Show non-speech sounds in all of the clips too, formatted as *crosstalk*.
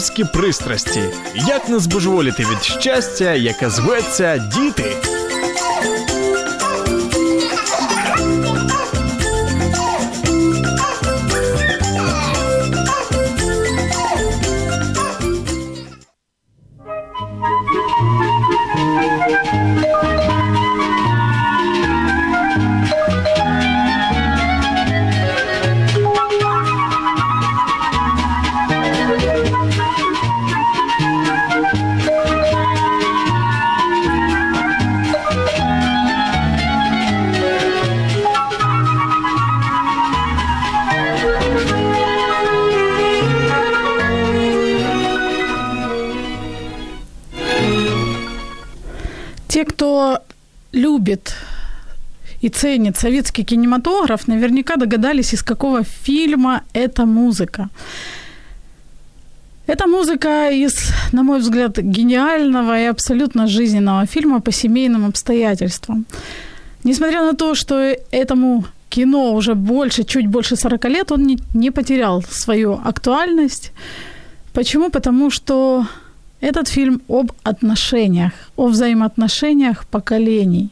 Мамські пристрасті. Як не збожеволіти від щастя, яке зветься діти. Ценит советский кинематограф, наверняка догадались, из какого фильма эта музыка. Это музыка из, на мой взгляд, гениального и абсолютно жизненного фильма по семейным обстоятельствам. Несмотря на то, что этому кино уже больше, чуть больше 40 лет, он не, не потерял свою актуальность. Почему? Потому что этот фильм об отношениях, о взаимоотношениях поколений.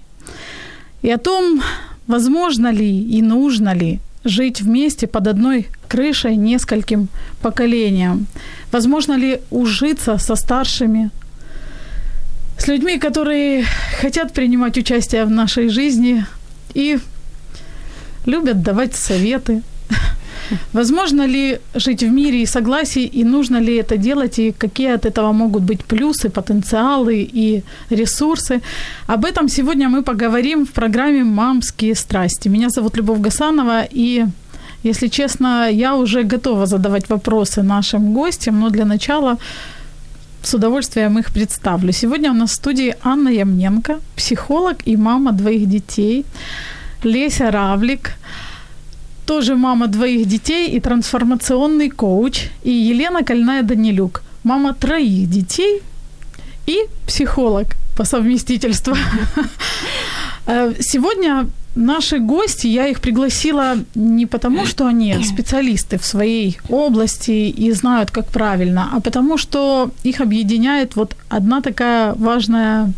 И о том, возможно ли и нужно ли жить вместе под одной крышей нескольким поколениям. Возможно ли ужиться со старшими, с людьми, которые хотят принимать участие в нашей жизни и любят давать советы. Возможно ли жить в мире и согласии, и нужно ли это делать, и какие от этого могут быть плюсы, потенциалы и ресурсы. Об этом сегодня мы поговорим в программе «Мамские страсти». Меня зовут Любовь Гасанова, и, если честно, я уже готова задавать вопросы нашим гостям, но для начала с удовольствием их представлю. Сегодня у нас в студии Анна Ямненко, психолог и мама двоих детей, Леся Равлик, тоже мама двоих детей и трансформационный коуч, и Елена Кольная-Данилюк, мама троих детей и психолог по совместительству. *laughs* Э, Сегодня наши гости, я их пригласила не потому, что они специалисты в своей области и знают, как правильно, а потому что их объединяет вот одна такая важная,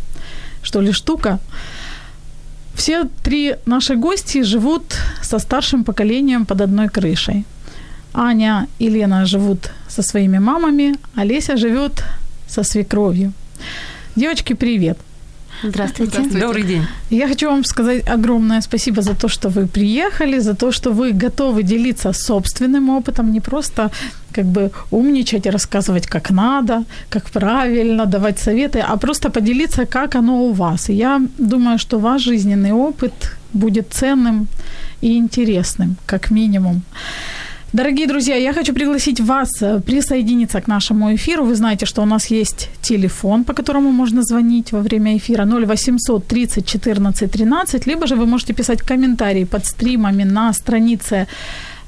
что ли, штука. Все три наши гости живут со старшим поколением под одной крышей. Аня и Лена живут со своими мамами, а Леся живет со свекровью. Девочки, привет! Здравствуйте. Добрый день. Я хочу вам сказать огромное спасибо за то, что вы приехали, за то, что вы готовы делиться собственным опытом, не просто как бы умничать и рассказывать, как надо, как правильно, давать советы, а просто поделиться, как оно у вас. И я думаю, что ваш жизненный опыт будет ценным и интересным, как минимум. Дорогие друзья, я хочу пригласить вас э, присоединиться к нашему эфиру. Вы знаете, что у нас есть телефон, по которому можно звонить во время эфира 0800 30 14 13, либо же вы можете писать комментарии под стримами на странице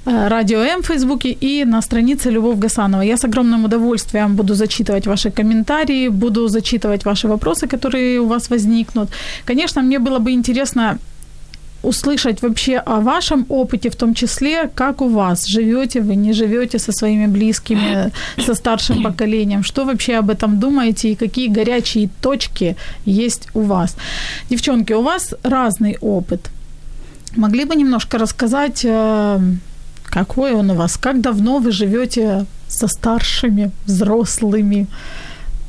э, Радио М в Фейсбуке и на странице Любовь Гасанова. Я с огромным удовольствием буду зачитывать ваши комментарии, буду зачитывать ваши вопросы, которые у вас возникнут. Конечно, мне было бы интересно услышать вообще о вашем опыте, в том числе, как у вас, живете вы, не живете со своими близкими, со старшим поколением, что вообще об этом думаете и какие горячие точки есть у вас. Девчонки, у вас разный опыт. Могли бы немножко рассказать, э, какой он у вас, как давно вы живете со старшими, взрослыми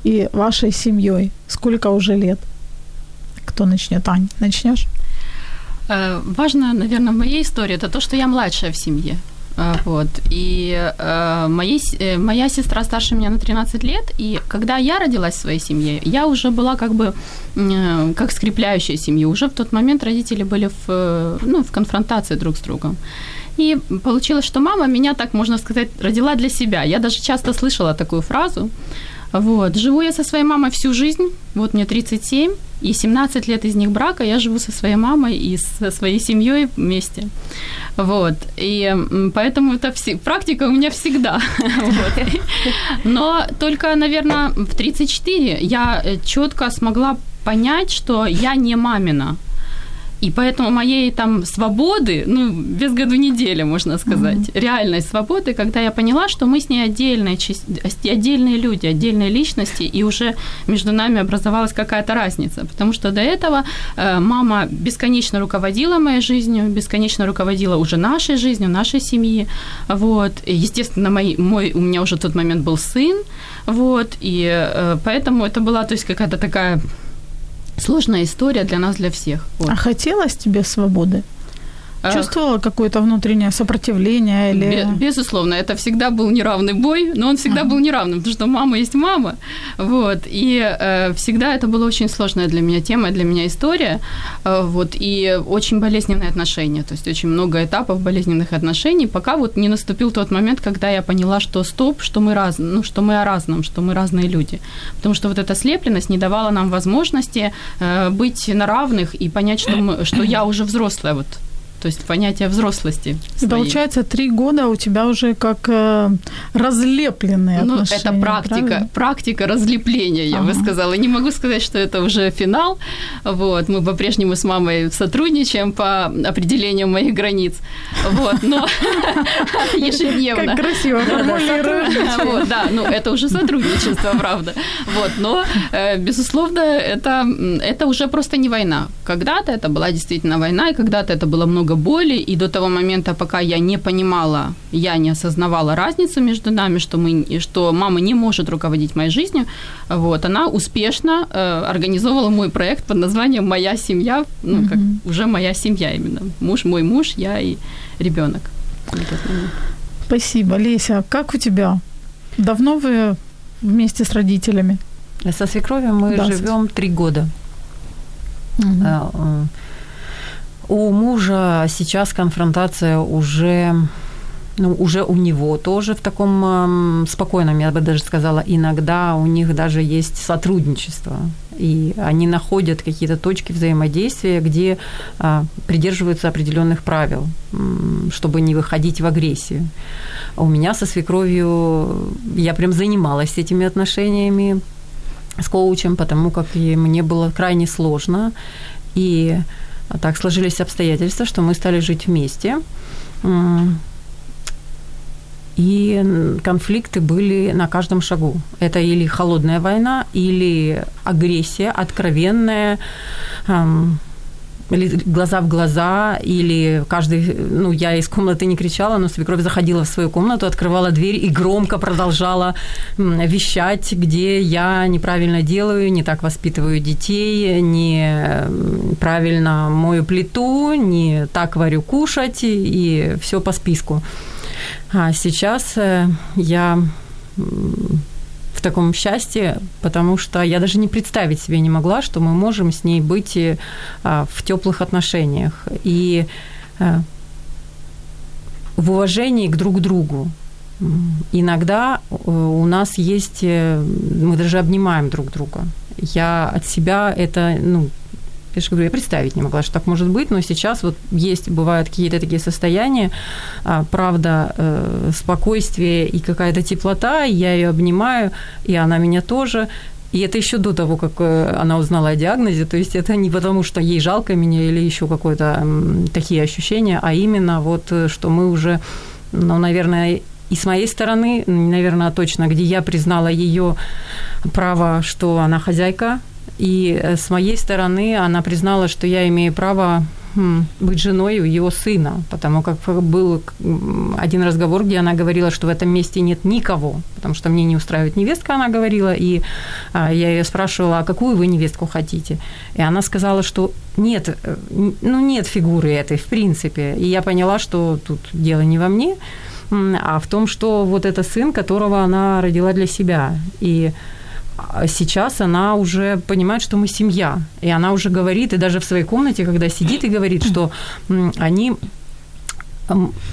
и вашей семьей? Сколько уже лет? Кто начнет? Ань, начнешь? Э, Важно, наверное, в моей истории это то, что я младшая в семье. А, вот. И э, моей, э, моя сестра старше меня на 13 лет, и когда я родилась в своей семье, я уже была как бы э, как скрепляющая семью. Уже в тот момент родители были в, э, ну, в конфронтации друг с другом. И получилось, что мама меня, так можно сказать, родила для себя. Я даже часто слышала такую фразу. Вот. Живу я со своей мамой всю жизнь, вот мне 37, и 17 лет из них брака я живу со своей мамой и со своей семьей вместе. Вот. И поэтому это все, практика у меня всегда. *laughs* Но только, наверное, в 34 я э, четко смогла понять, что я не мамина. И поэтому моей там свободы, ну, без году недели, можно сказать, mm-hmm. реальной свободы, когда я поняла, что мы с ней отдельные, отдельные люди, отдельные личности, и уже между нами образовалась какая-то разница. Потому что до этого э, мама бесконечно руководила моей жизнью, бесконечно руководила уже нашей жизнью, нашей семьи. Вот. И, естественно, мой, мой, у меня уже в тот момент был сын, вот, и э, поэтому это была, то есть, какая-то такая сложная история для нас, для всех. Вот. А хотелось тебе свободы? Чувствовала какое-то внутреннее сопротивление или... Безусловно, это всегда был неравный бой, но он всегда был неравным, потому что мама есть мама, вот, и э, всегда это была очень сложная для меня тема, для меня история, э, вот, и очень болезненные отношения, то есть очень много этапов болезненных отношений, пока вот не наступил тот момент, когда я поняла, что стоп, что мы раз, ну, что мы о разном, что мы разные люди, потому что вот эта слепленность не давала нам возможности э, быть на равных и понять, что, мы, что я уже взрослая, вот, то есть понятие взрослости. И получается, три года у тебя уже как э, разлепленные ну, это практика, правильно? практика разлепления, я ага. бы сказала. Не могу сказать, что это уже финал. Вот, мы по-прежнему с мамой сотрудничаем по определению моих границ. Вот, но *laughs* ежедневно. Как красиво вот, Да, ну это уже сотрудничество, *laughs* правда. Вот, но, э, безусловно, это, это уже просто не война. Когда-то это была действительно война, и когда-то это было много много боли, и до того момента, пока я не понимала, я не осознавала разницу между нами, что, мы, что мама не может руководить моей жизнью, вот, она успешно э, организовала мой проект под названием «Моя семья», ну, mm-hmm. как уже моя семья именно, муж, мой муж, я и ребенок. Спасибо, Леся. Как у тебя? Давно вы вместе с родителями? Со свекровью мы да, живем три года. Угу. У мужа сейчас конфронтация уже ну, уже у него тоже в таком э, спокойном, я бы даже сказала, иногда у них даже есть сотрудничество. И они находят какие-то точки взаимодействия, где э, придерживаются определенных правил, чтобы не выходить в агрессию. У меня со свекровью я прям занималась этими отношениями с коучем, потому как и мне было крайне сложно. И так сложились обстоятельства, что мы стали жить вместе. И конфликты были на каждом шагу. Это или холодная война, или агрессия откровенная, или глаза в глаза, или каждый, ну, я из комнаты не кричала, но свекровь заходила в свою комнату, открывала дверь и громко продолжала вещать, где я неправильно делаю, не так воспитываю детей, не правильно мою плиту, не так варю кушать, и все по списку. А сейчас э, я таком счастье, потому что я даже не представить себе не могла, что мы можем с ней быть а, в теплых отношениях и а, в уважении к друг другу. Иногда э, у нас есть, э, мы даже обнимаем друг друга. Я от себя это, ну, я же говорю, я представить не могла, что так может быть, но сейчас вот есть, бывают какие-то такие состояния, а, правда, э, спокойствие и какая-то теплота, я ее обнимаю, и она меня тоже, и это еще до того, как э, она узнала о диагнозе. То есть это не потому, что ей жалко меня или еще какое-то такие ощущения, а именно вот, э, что мы уже, ну, наверное, и с моей стороны, наверное, точно, где я признала ее право, что она хозяйка и э, с моей стороны она признала, что я имею право быть женой его сына, потому как был один разговор, где она говорила, что в этом месте нет никого, потому что мне не устраивает невестка, она говорила, и а, я ее спрашивала, а какую вы невестку хотите? И она сказала, что нет, э, ну нет фигуры этой, в принципе. И я поняла, что тут дело не во мне, а в том, что вот это сын, которого она родила для себя. И сейчас она уже понимает, что мы семья. И она уже говорит, и даже в своей комнате, когда сидит и говорит, что они,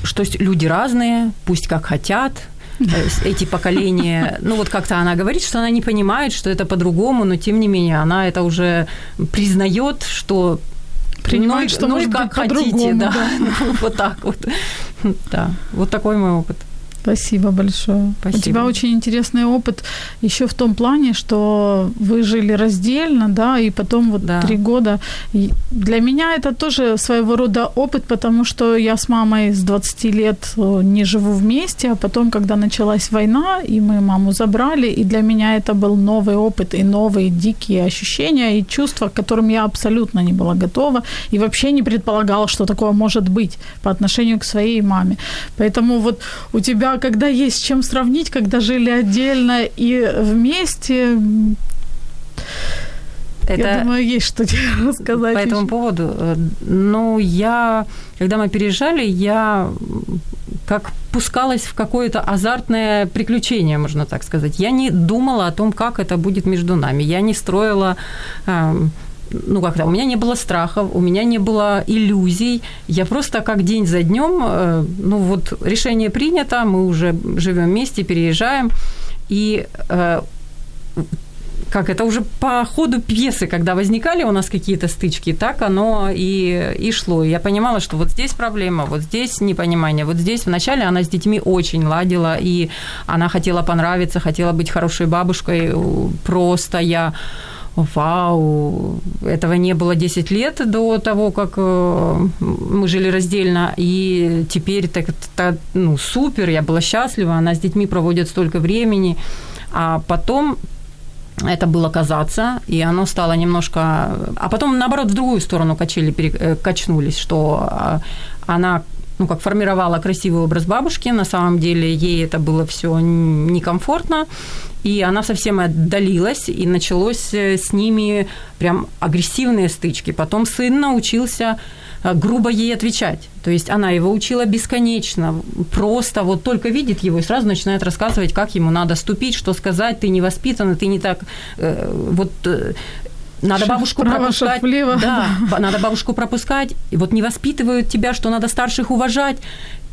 что люди разные, пусть как хотят, э, эти поколения, ну вот как-то она говорит, что она не понимает, что это по-другому, но тем не менее она это уже признает, что Принимает, ну, что ну, может как хотите, да. да. *laughs* Ну, вот так вот. Да, вот такой мой опыт. Спасибо большое. Спасибо. У тебя очень интересный опыт еще в том плане, что вы жили раздельно, да, и потом вот Да. три года. И для меня это тоже своего рода опыт, потому что я с мамой с 20 лет э, не живу вместе, а потом, когда началась война, и мы маму забрали, и для меня это был новый опыт и новые дикие ощущения и чувства, к которым я абсолютно не была готова и вообще не предполагала, что такое может быть по отношению к своей маме. Поэтому вот у тебя, когда есть с чем сравнить, когда жили отдельно и вместе, м, я думаю, есть что *laughs* рассказать. По этому ещё. поводу, э, ну, я, когда мы переезжали, я как пускалась в какое-то азартное приключение, можно так сказать. Я не думала о том, как это будет между нами. Я не строила эм, ну как-то, у меня не было страхов, у меня не было иллюзий. Я просто как день за днем, э, ну вот решение принято, мы уже живем вместе, переезжаем, и э, как это уже по ходу пьесы, когда возникали у нас какие-то стычки, так оно и, и шло. Я понимала, что вот здесь проблема, вот здесь непонимание, вот здесь вначале она с детьми очень ладила, и она хотела понравиться, хотела быть хорошей бабушкой. Просто я вау, этого не было 10 лет до того, как э, мы жили раздельно, и теперь так, так ну, супер, я была счастлива, она с детьми проводит столько времени, а потом это было казаться, и оно стало немножко... А потом, наоборот, в другую сторону качели пере... э, качнулись, что а, она ну, как формировала красивый образ бабушки, на самом деле ей это было все некомфортно, и она совсем отдалилась, и началось э, с ними прям агрессивные стычки. Потом сын научился э, грубо ей отвечать. То есть она его учила бесконечно, просто вот только видит его и сразу начинает рассказывать, как ему надо ступить, что сказать, ты не воспитана, ты не так, э, вот надо Шаг бабушку вправо, пропускать. шаг влево. Да, *laughs* надо бабушку пропускать. И вот не воспитывают тебя, что надо старших уважать.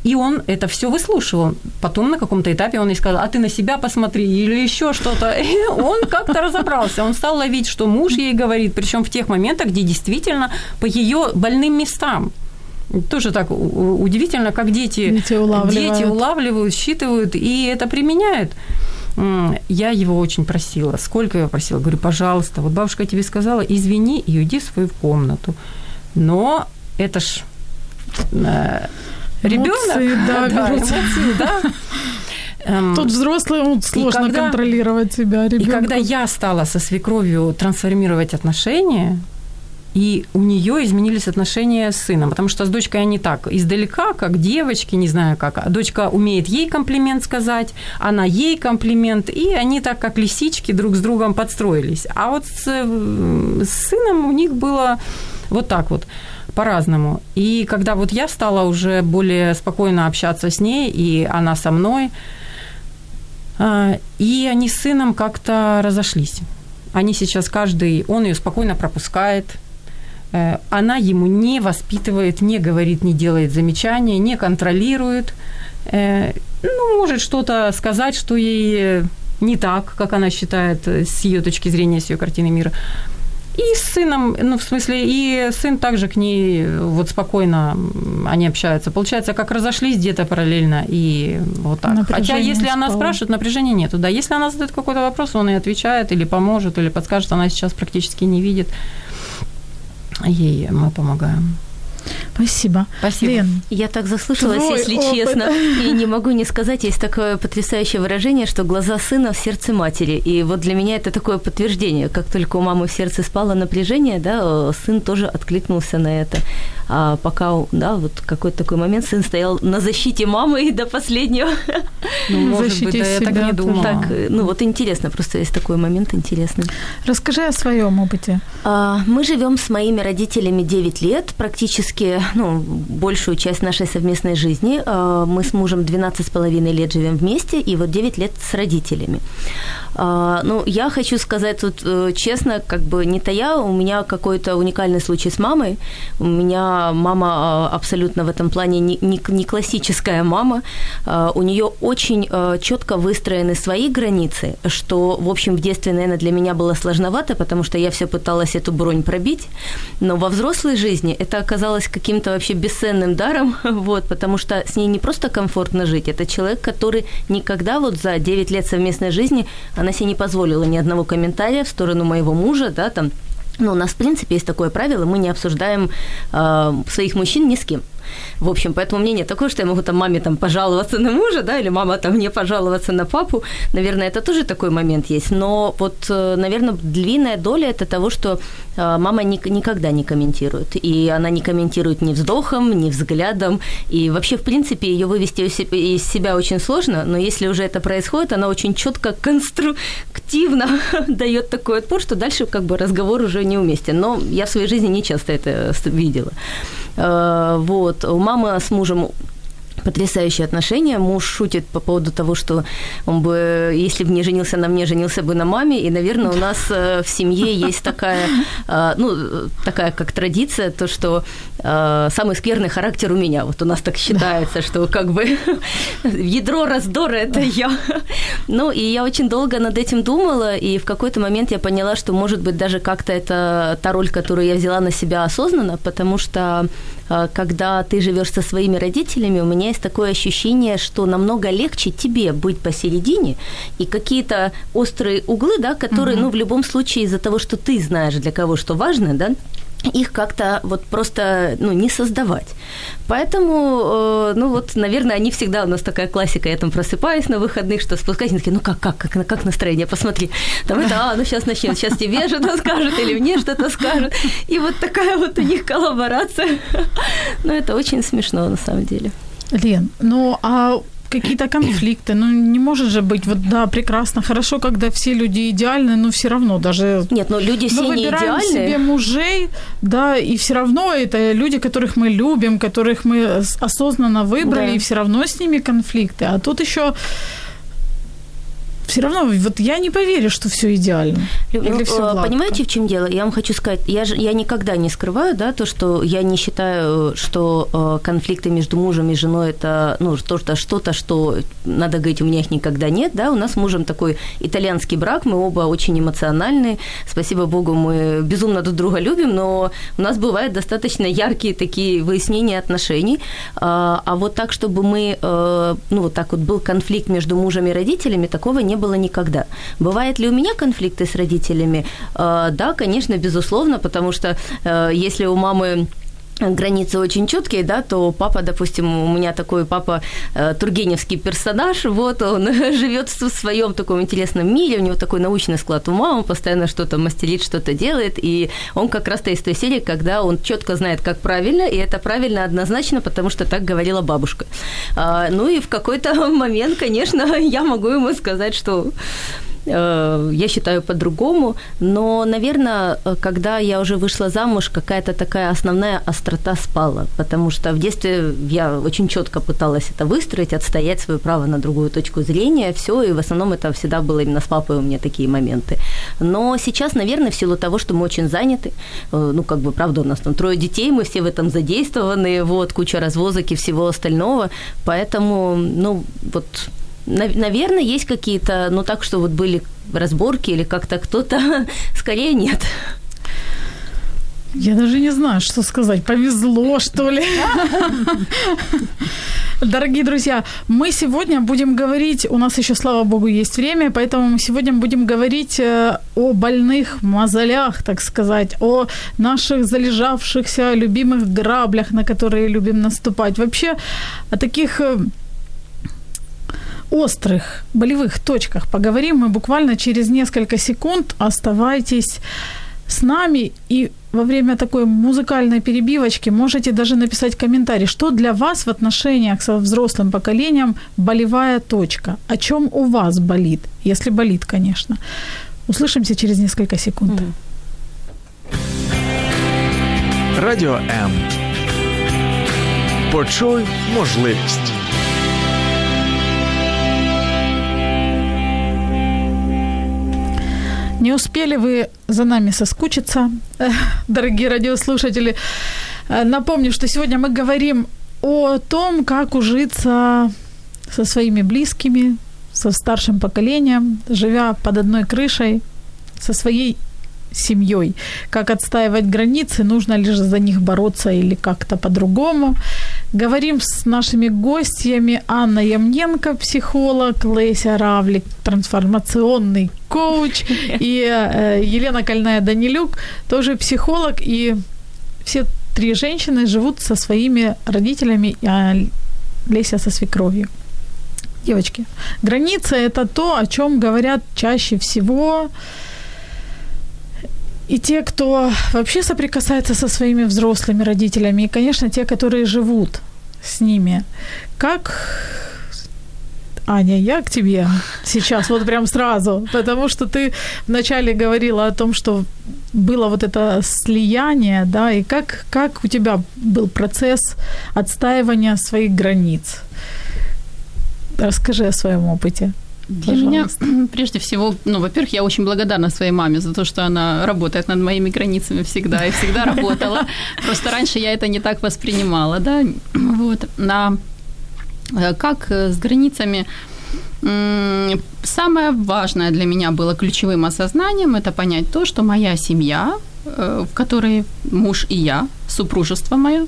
И он это все выслушивал. Потом на каком-то этапе он ей сказал, а ты на себя посмотри или еще что-то. *laughs* И он как-то разобрался. Он стал ловить, что муж ей говорит, причем в тех моментах, где действительно по ее больным местам. Тоже так удивительно, как дети, Дети улавливают. дети улавливают, считывают и это применяют. Я его очень просила. Сколько я просила? Говорю, пожалуйста, вот бабушка тебе сказала, извини и уйди в свою комнату. Но это ж ребенок. Эмоции, да, *laughs* эмоции, да. Эм, Тут взрослым сложно когда- контролировать себя. и ребёнку. когда я стала со свекровью трансформировать отношения, и у нее изменились отношения с сыном, потому что с дочкой они так, издалека, как девочки, не знаю как. А Дочка умеет ей комплимент сказать, она ей комплимент, и они так, как лисички, друг с другом подстроились. А вот с, э, с сыном у них было вот так вот по-разному. И когда вот я стала уже более спокойно общаться с ней, и она со мной, а, и они с сыном как-то разошлись. Они сейчас каждый, он ее спокойно пропускает, э, она ему не воспитывает, не говорит, не делает замечания, не контролирует. Э, Ну, может что-то сказать, что ей не так, как она считает, э, с ее точки зрения, с ее картины мира. И с сыном, ну, в смысле, и сын также к ней э, вот спокойно они общаются. Получается, как разошлись где-то параллельно и вот так. Хотя, Напряжение если она спало. спрашивает, напряжения нету. Да, если она задает какой-то вопрос, он и отвечает, или поможет, или подскажет, она сейчас практически не видит. Ей мы помогаем. Спасибо. Спасибо. Лен, Я так заслушалась, если опыт. честно, и не могу не сказать, есть такое потрясающее выражение, что глаза сына в сердце матери. И вот для меня это такое подтверждение. Как только у мамы в сердце спало напряжение, да, э, сын тоже откликнулся на это. А пока, да, вот какой-то такой момент сын стоял на защите мамы и до последнего. Ну, может быть, Защити да, я так не думала. Так, э, ну вот интересно, просто есть такой момент интересный. расскажи о своем опыте. А, Мы живем с моими родителями 9 лет, практически ну, большую часть нашей совместной жизни. А, Мы с мужем 12 с половиной лет живем вместе, и вот 9 лет с родителями. А, Ну, я хочу сказать тут э, честно, как бы не тая, у меня какой-то уникальный случай с мамой. У меня мама абсолютно в этом плане не, не, классическая мама. У нее очень четко выстроены свои границы, что, в общем, в детстве, наверное, для меня было сложновато, потому что я все пыталась эту бронь пробить. Но во взрослой жизни это оказалось каким-то вообще бесценным даром, *laughs* вот, потому что с ней не просто комфортно жить, это человек, который никогда вот за 9 лет совместной жизни, она себе не позволила ни одного комментария в сторону моего мужа, да, там, ну, у нас, в принципе, есть такое правило, мы не обсуждаем э, своих мужчин ни с кем. В общем, поэтому мнение такое, что я могу там маме там пожаловаться на мужа, да, или мама там мне пожаловаться на папу. Наверное, это тоже такой момент есть. Но вот, э, наверное, длинная доля это того, что э, мама ни- никогда не комментирует. И она не комментирует ни вздохом, ни взглядом. И вообще, в принципе, ее вывести из се- из себя очень сложно. Но если уже это происходит, она очень четко, конструктивно *laughs* дает такой отпор, что дальше как бы разговор уже неуместен. Но я в своей жизни не часто это видела. Э, Вот. У мамы с мужем потрясающие отношения. Муж шутит по поводу того, что он бы, если бы не женился на мне, женился бы на маме. И, наверное, у нас э, в семье есть такая, э, ну, такая как традиция, то, что э, самый скверный характер у меня. Вот у нас так считается, что как бы *laughs* ядро раздора – это я. Ну, и я очень долго над этим думала, и в какой-то момент я поняла, что, может быть, даже как-то это та роль, которую я взяла на себя осознанно, потому что когда ты живешь со своими родителями, у меня есть такое ощущение, что намного легче тебе быть посередине, и какие-то острые углы, да, которые, ну, в любом случае, из-за того, что ты знаешь, для кого что важно, да, их как-то вот просто ну, не создавать. Поэтому, э, ну вот, наверное, они всегда, у нас такая классика, я там просыпаюсь на выходных, что спускаюсь, они такие, ну как, как, как, как настроение, посмотри. Там это, а, ну сейчас начнем, сейчас тебе что-то скажут или мне что-то скажут. И вот такая вот у них коллаборация. *laughs* Ну, это очень смешно на самом деле. Лен, ну а какие-то конфликты, ну не может же быть, вот да, прекрасно, хорошо, когда все люди идеальны, но все равно даже Нет, ну люди все мы не выбираем себе мужей, да, и все равно это люди, которых мы любим, которых мы осознанно выбрали, Да. и все равно с ними конфликты. А тут еще все равно, вот я не поверю, что все идеально. Ну, Или э, гладко? понимаете, в чем дело? Я вам хочу сказать, я, же, я никогда не скрываю, да, то, что я не считаю, что э, конфликты между мужем и женой это, ну, то, что что-то, что надо говорить, у меня их никогда нет, да, у нас с мужем такой итальянский брак, мы оба очень эмоциональные, спасибо богу, мы безумно друг друга любим, но у нас бывают достаточно яркие такие выяснения отношений, а, а вот так, чтобы мы, ну, вот так вот был конфликт между мужем и родителями, такого не было никогда. Бывает ли у меня конфликты с родителями? Э, Да, конечно, безусловно, потому что э, если у мамы границы очень четкие, да, то папа, допустим, у меня такой папа э, тургеневский персонаж, вот он *laughs* живет в своем таком интересном мире, у него такой научный склад ума, он постоянно что-то мастерит, что-то делает, и он как раз-то из той серии, когда он четко знает, как правильно, и это правильно однозначно, потому что так говорила бабушка. А, ну и в какой-то *laughs* момент, конечно, *laughs* я могу ему сказать, что я считаю по-другому, но, наверное, э, когда я уже вышла замуж, какая-то такая основная острота спала, потому что в детстве я очень четко пыталась это выстроить, отстоять свое право на другую точку зрения, все, и в основном это всегда было именно с папой у меня такие моменты. Но сейчас, наверное, в силу того, что мы очень заняты, э, ну, как бы, правда, у нас там трое детей, мы все в этом задействованы, вот, куча развозок и всего остального, поэтому, ну, вот Наверное, есть какие-то, ну так, что вот были разборки или как-то кто-то, *laughs* скорее нет. Я даже не знаю, что сказать. Повезло, что ли? Дорогие друзья, мы сегодня будем говорить, у нас еще, слава богу, есть время, поэтому мы сегодня будем говорить э, о больных мозолях, так сказать, о наших залежавшихся любимых граблях, на которые любим наступать. Вообще о таких э, острых болевых точках поговорим мы буквально через несколько секунд. Оставайтесь с нами и во время такой музыкальной перебивочки можете даже написать комментарий, что для вас в отношениях со взрослым поколением болевая точка, о чем у вас болит, если болит, конечно. Услышимся через несколько секунд. Радіо М. Почуй можливість. Не успели вы за нами соскучиться, *laughs* дорогие радиослушатели. Э, напомню, что сегодня мы говорим о том, как ужиться со своими близкими, со старшим поколением, живя под одной крышей, со своей семьей. Как отстаивать границы, нужно лишь за них бороться или как-то по-другому. Говорим с нашими гостями. Анна Ямненко, психолог, Леся Равлик, трансформационный коуч, *laughs* и э, Елена Кольная Данилюк, тоже психолог, и все три женщины живут со своими родителями, а Леся со свекровью. Девочки, граница – это то, о чем говорят чаще всего и те, кто вообще соприкасается со своими взрослыми родителями, и, конечно, те, которые живут с ними. Как Аня, я к тебе сейчас, вот прям сразу, потому что ты вначале говорила о том, что было вот это слияние, да, и как, как у тебя был процесс отстаивания своих границ? Расскажи о своем опыте. Для Пожалуйста. меня, *clears throat* прежде всего, ну, во-первых, я очень благодарна своей маме за то, что она работает над моими границами всегда и всегда работала. *laughs* Просто раньше я это не так воспринимала, да. *clears throat* Вот. Э, как э, с границами Самое важное для меня было ключевым осознанием это понять то, что моя семья, э, в которой муж и я, супружество мое,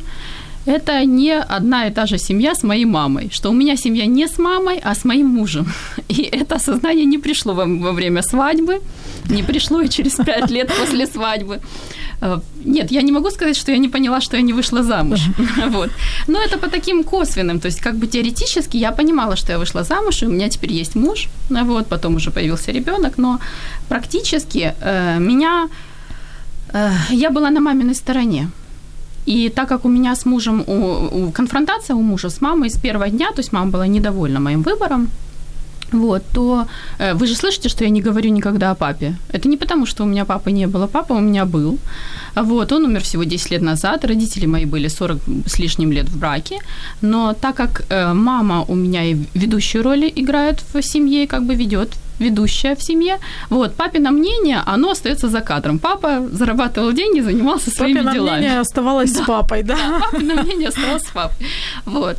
это не одна и та же семья с моей мамой, что у меня семья не с мамой, а с моим мужем. *laughs* И это осознание не пришло во, во время свадьбы, не пришло и через пять лет после свадьбы. Э, нет, я не могу сказать, что я не поняла, что я не вышла замуж. *laughs* Вот. Но это по таким косвенным. То есть, как бы теоретически я понимала, что я вышла замуж, и у меня теперь есть муж. Вот, потом уже появился ребенок. Но практически э, меня... Э, я была на маминой стороне. И так как у меня с мужем у, конфронтация у мужа с мамой с первого дня, то есть мама была недовольна моим выбором, вот, то э, вы же слышите, что я не говорю никогда о папе. Это не потому, что у меня папы не было. Папа у меня был. Вот, он умер всего 10 лет назад. Родители мои были 40 с лишним лет в браке. Но так как э, мама у меня и ведущую роль играет в семье, как бы ведет ведущая в семье. Вот, папино мнение, оно остается за кадром. Папа зарабатывал деньги, занимался своими папино делами. Папино мнение оставалось да. с папой, да? Да, папино мнение оставалось с папой. Вот.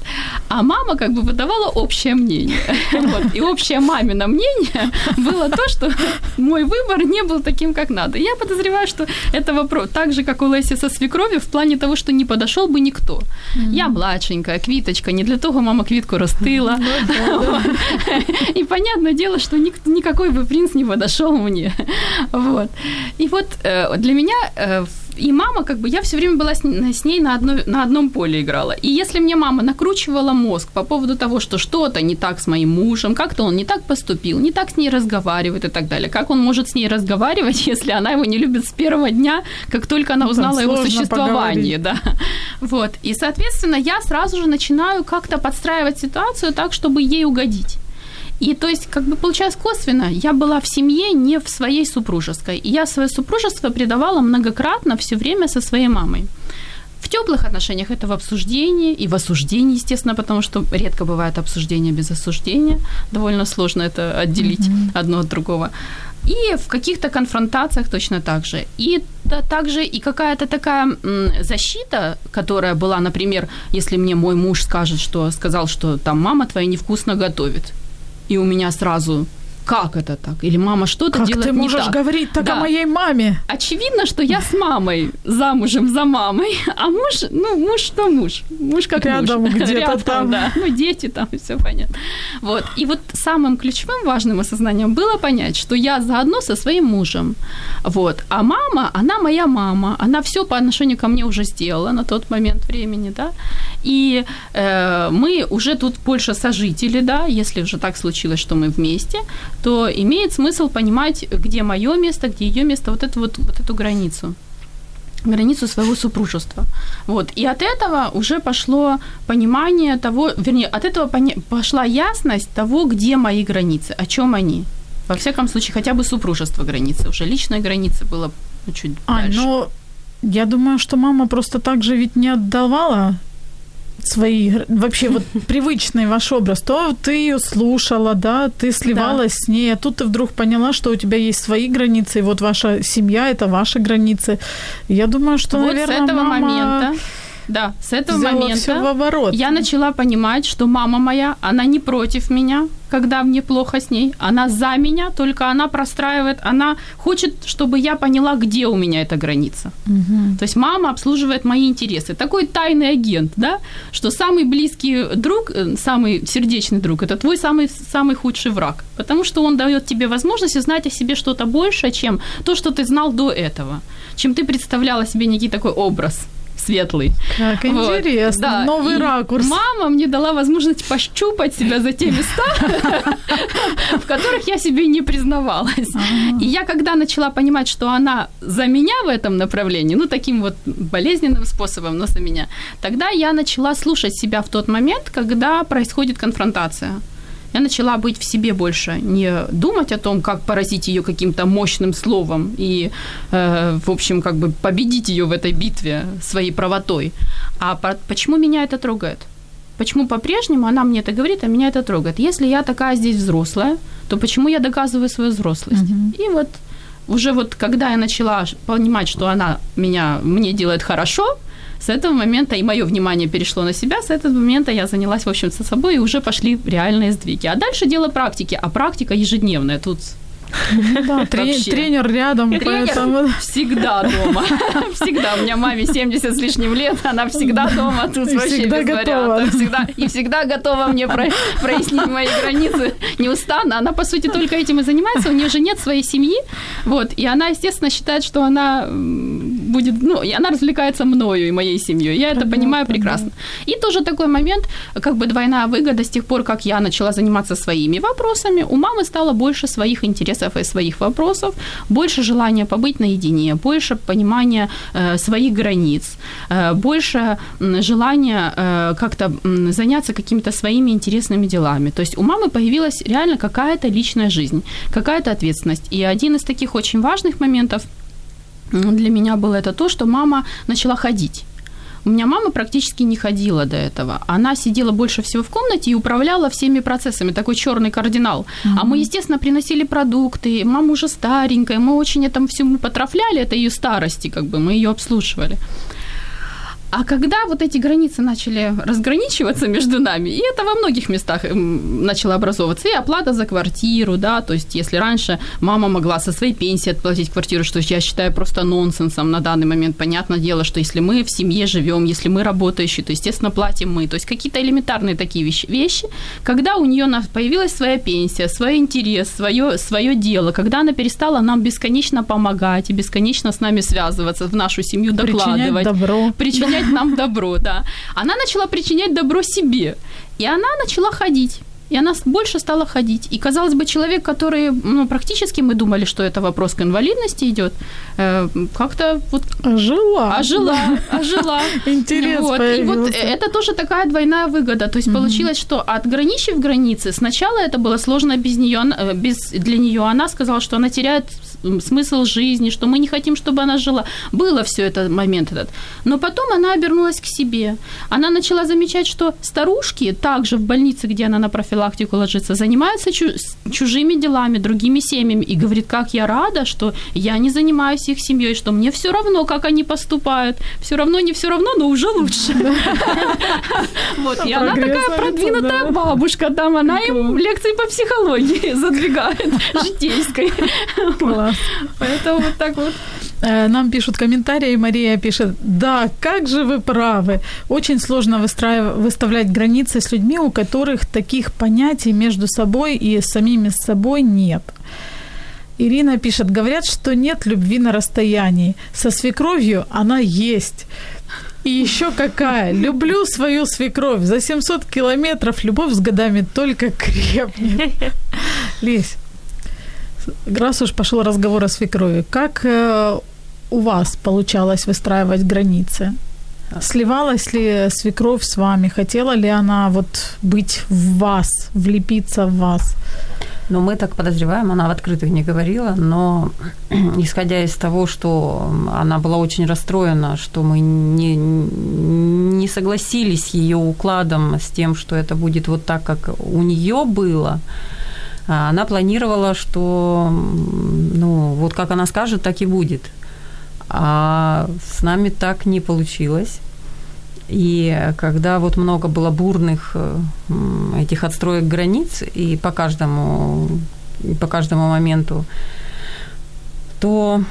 А мама как бы выдавала общее мнение. Вот. И общее мамино мнение было то, что мой выбор не был таким, как надо. Я подозреваю, что это вопрос так же, как у Леси со свекровью, в плане того, что не подошел бы никто. Mm-hmm. Я младшенькая, квиточка, не для того мама квитку растила. Mm-hmm. И понятное дело, что никто никакой бы принц не подошел мне. *laughs* Вот. И вот э, для меня э, и мама, как бы, я все время была с ней на, одной, на одном поле играла. И если мне мама накручивала мозг по поводу того, что что-то не так с моим мужем, как-то он не так поступил, не так с ней разговаривает и так далее, как он может с ней разговаривать, *laughs* если она его не любит с первого дня, как только она ну, узнала о его существовании, да. *laughs* Вот. И, соответственно, я сразу же начинаю как-то подстраивать ситуацию так, чтобы ей угодить. И то есть, как бы получалось косвенно, я была в семье не в своей супружеской. И я свое супружество предавала многократно все время со своей мамой. В теплых отношениях это в обсуждении и в осуждении, естественно, потому что редко бывает обсуждение без осуждения. Довольно сложно это отделить mm-hmm. одно от другого. И в каких-то конфронтациях точно так же. И да, также и какая-то такая защита, которая была, например, если мне мой муж скажет, что сказал, что там мама твоя невкусно готовит, и у меня сразу как это так? Или мама что-то Как делает ты не можешь так. говорить так Да. о моей маме? Очевидно, что я с мамой замужем за мамой, *laughs* а муж, ну, муж что муж? Муж как Рядом муж. *laughs* где-то Рядом, там. да. Ну, дети там, *laughs* все понятно. Вот. И вот самым ключевым важным осознанием было понять, что я заодно со своим мужем. Вот. А мама, она моя мама, она все по отношению ко мне уже сделала на тот момент времени, да. И э, мы уже тут больше сожители, да, если уже так случилось, что мы вместе, то имеет смысл понимать, где мое место, где ее место, вот эту вот, вот эту границу границу своего супружества. Вот. И от этого уже пошло понимание того, вернее, от этого поня- пошла ясность того, где мои границы, о чем они. Во всяком случае, хотя бы супружество границы. Уже личной границы было ну, чуть А, дальше. ну, я думаю, что мама просто так же ведь не отдавала свои, вообще вот *laughs* привычный ваш образ, то ты ее слушала, да, ты сливалась с ней, а тут ты вдруг поняла, что у тебя есть свои границы, и вот ваша семья – это ваши границы. Я думаю, что, вот наверное, с этого мама момента, да, с этого взяла момента в оборот. я начала понимать, что мама моя, она не против меня, когда мне плохо с ней, она за меня, только она простраивает, она хочет, чтобы я поняла, где у меня эта граница. То есть мама обслуживает мои интересы. Такой тайный агент, да, что самый близкий друг, э, самый сердечный друг, это твой самый, самый худший враг. Потому что он дает тебе возможность узнать о себе что-то больше, чем то, что ты знал до этого. Чем ты представляла себе некий такой образ светлый. Как Вот, интересно, да. новый И ракурс. Мама мне дала возможность пощупать себя за те места, *laughs* в которых я себе не признавалась. И я когда начала понимать, что она за меня в этом направлении, ну, таким вот болезненным способом, но за меня, тогда я начала слушать себя в тот момент, когда происходит конфронтация. Я начала быть в себе больше, не думать о том, как поразить ее каким-то мощным словом и, э, в общем, как бы победить ее в этой битве своей правотой. А по- почему меня это трогает? Почему по-прежнему она мне это говорит, а меня это трогает? Если я такая здесь взрослая, то почему я доказываю свою взрослость? И вот уже вот когда я начала понимать, что она меня, мне делает хорошо, с этого момента и мое внимание перешло на себя, с этого момента я занялась, в общем, собой, и уже пошли реальные сдвиги. А дальше дело практики, а практика ежедневная. Тут Ну да, *laughs* трен- Вообще. тренер рядом, Тренер поэтому... всегда дома. *laughs* Всегда. У меня маме 70 с лишним лет, она всегда дома, тут И вообще без готова. вариантов. Всегда, и всегда готова мне про- прояснить мои границы неустанно. Она, по сути, только этим и занимается. У нее же нет своей семьи. Вот. И она, естественно, считает, что она будет... Ну, она развлекается мною и моей семьей. Я это понимаю прекрасно. И тоже такой момент, как бы двойная выгода с тех пор, как я начала заниматься своими вопросами, у мамы стало больше своих интересов и своих вопросов, больше желания побыть наедине, больше понимания э, своих границ, э, больше желания э, как-то заняться какими-то своими интересными делами. То есть у мамы появилась реально какая-то личная жизнь, какая-то ответственность. И один из таких очень важных моментов для меня было это то, что мама начала ходить. У меня мама практически не ходила до этого. Она сидела больше всего в комнате и управляла всеми процессами, такой черный кардинал. А мы, естественно, приносили продукты. Мама уже старенькая, мы очень этому всему потрафляли, это ее старости, как бы мы ее обслуживали. А когда вот эти границы начали разграничиваться между нами, и это во многих местах м, начало образовываться, и оплата за квартиру, да, то есть если раньше мама могла со своей пенсии отплатить квартиру, что я считаю просто нонсенсом на данный момент, понятное дело, что если мы в семье живем, если мы работающие, то, естественно, платим мы, то есть какие-то элементарные такие вещи, вещи когда у нее появилась своя пенсия, свой интерес, свое, свое дело, когда она перестала нам бесконечно помогать и бесконечно с нами связываться, в нашу семью Причинять докладывать добро. причинять нам добро, да. Она начала причинять добро себе, и она начала ходить. И она больше стала ходить. И, казалось бы, человек, который, ну, практически мы думали, что это вопрос к инвалидности идет, э, как-то вот Жила. ожила, ожила. Интерес Вот. И вот это тоже такая двойная выгода. То есть получилось, что отграничив границы, сначала это было сложно без нее, без, для нее. Она сказала, что она теряет смысл жизни, что мы не хотим, чтобы она жила. Было все это момент этот. Но потом она обернулась к себе. Она начала замечать, что старушки также в больнице, где она на профилактику ложится, занимаются чу- чужими делами, другими семьями. И говорит, как я рада, что я не занимаюсь их семьей, что мне все равно, как они поступают. Все равно, не все равно, но уже лучше. *laughs* Вот. И она такая продвинутая бабушка там, она им лекции по психологии *laughs* задвигает, *laughs* житейской. Класс. Поэтому вот так вот. Э, Нам пишут комментарии, Мария пишет, да, как же вы правы. Очень сложно выстраив- выставлять границы с людьми, у которых таких понятий между собой и с самими собой нет. Ирина пишет, говорят, что нет любви на расстоянии. Со свекровью она есть. И еще какая. Люблю свою свекровь. За 700 километров любовь с годами только крепнет. Лесь, раз уж пошел разговор о свекрови, как э, у вас получалось выстраивать границы? Сливалась ли свекровь с вами? Хотела ли она вот быть в вас, влепиться в вас? Но мы так подозреваем, она в открытых не говорила, но *clears throat* исходя из того, что она была очень расстроена, что мы не, не согласились с ее укладом, с тем, что это будет вот так, как у нее было, она планировала, что ну, вот как она скажет, так и будет. А с нами так не получилось. И когда вот много было бурных э, этих отстроек границ, и по каждому, и по каждому моменту, то